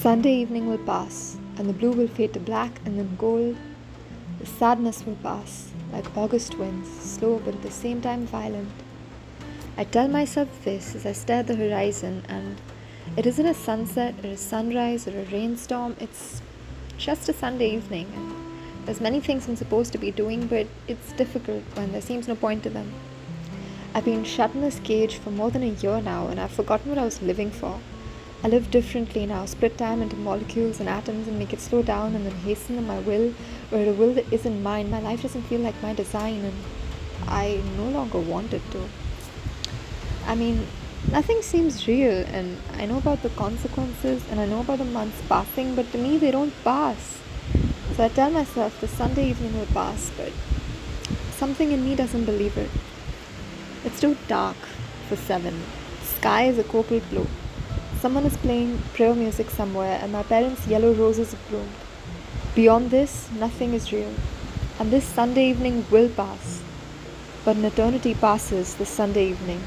Sunday evening will pass, and the blue will fade to black and then gold. The sadness will pass, like August winds, slow but at the same time violent. I tell myself this as I stare at the horizon, and it isn't a sunset or a sunrise or a rainstorm, it's just a Sunday evening. And there's many things I'm supposed to be doing, but it's difficult when there seems no point to them. I've been shut in this cage for more than a year now, and I've forgotten what I was living for. I live differently now, split time into molecules and atoms and make it slow down and then hasten my will, or a will that isn't mine. My life doesn't feel like my design, and I no longer want it to. I mean, nothing seems real, and I know about the consequences and I know about the months passing, but to me, they don't pass. So I tell myself the Sunday evening will pass, but something in me doesn't believe it. It's too dark for seven. Sky is a cobalt blue. Someone is playing prayer music somewhere, and my parents' yellow roses have bloomed. Beyond this, nothing is real. And this Sunday evening will pass. But an eternity passes this Sunday evening.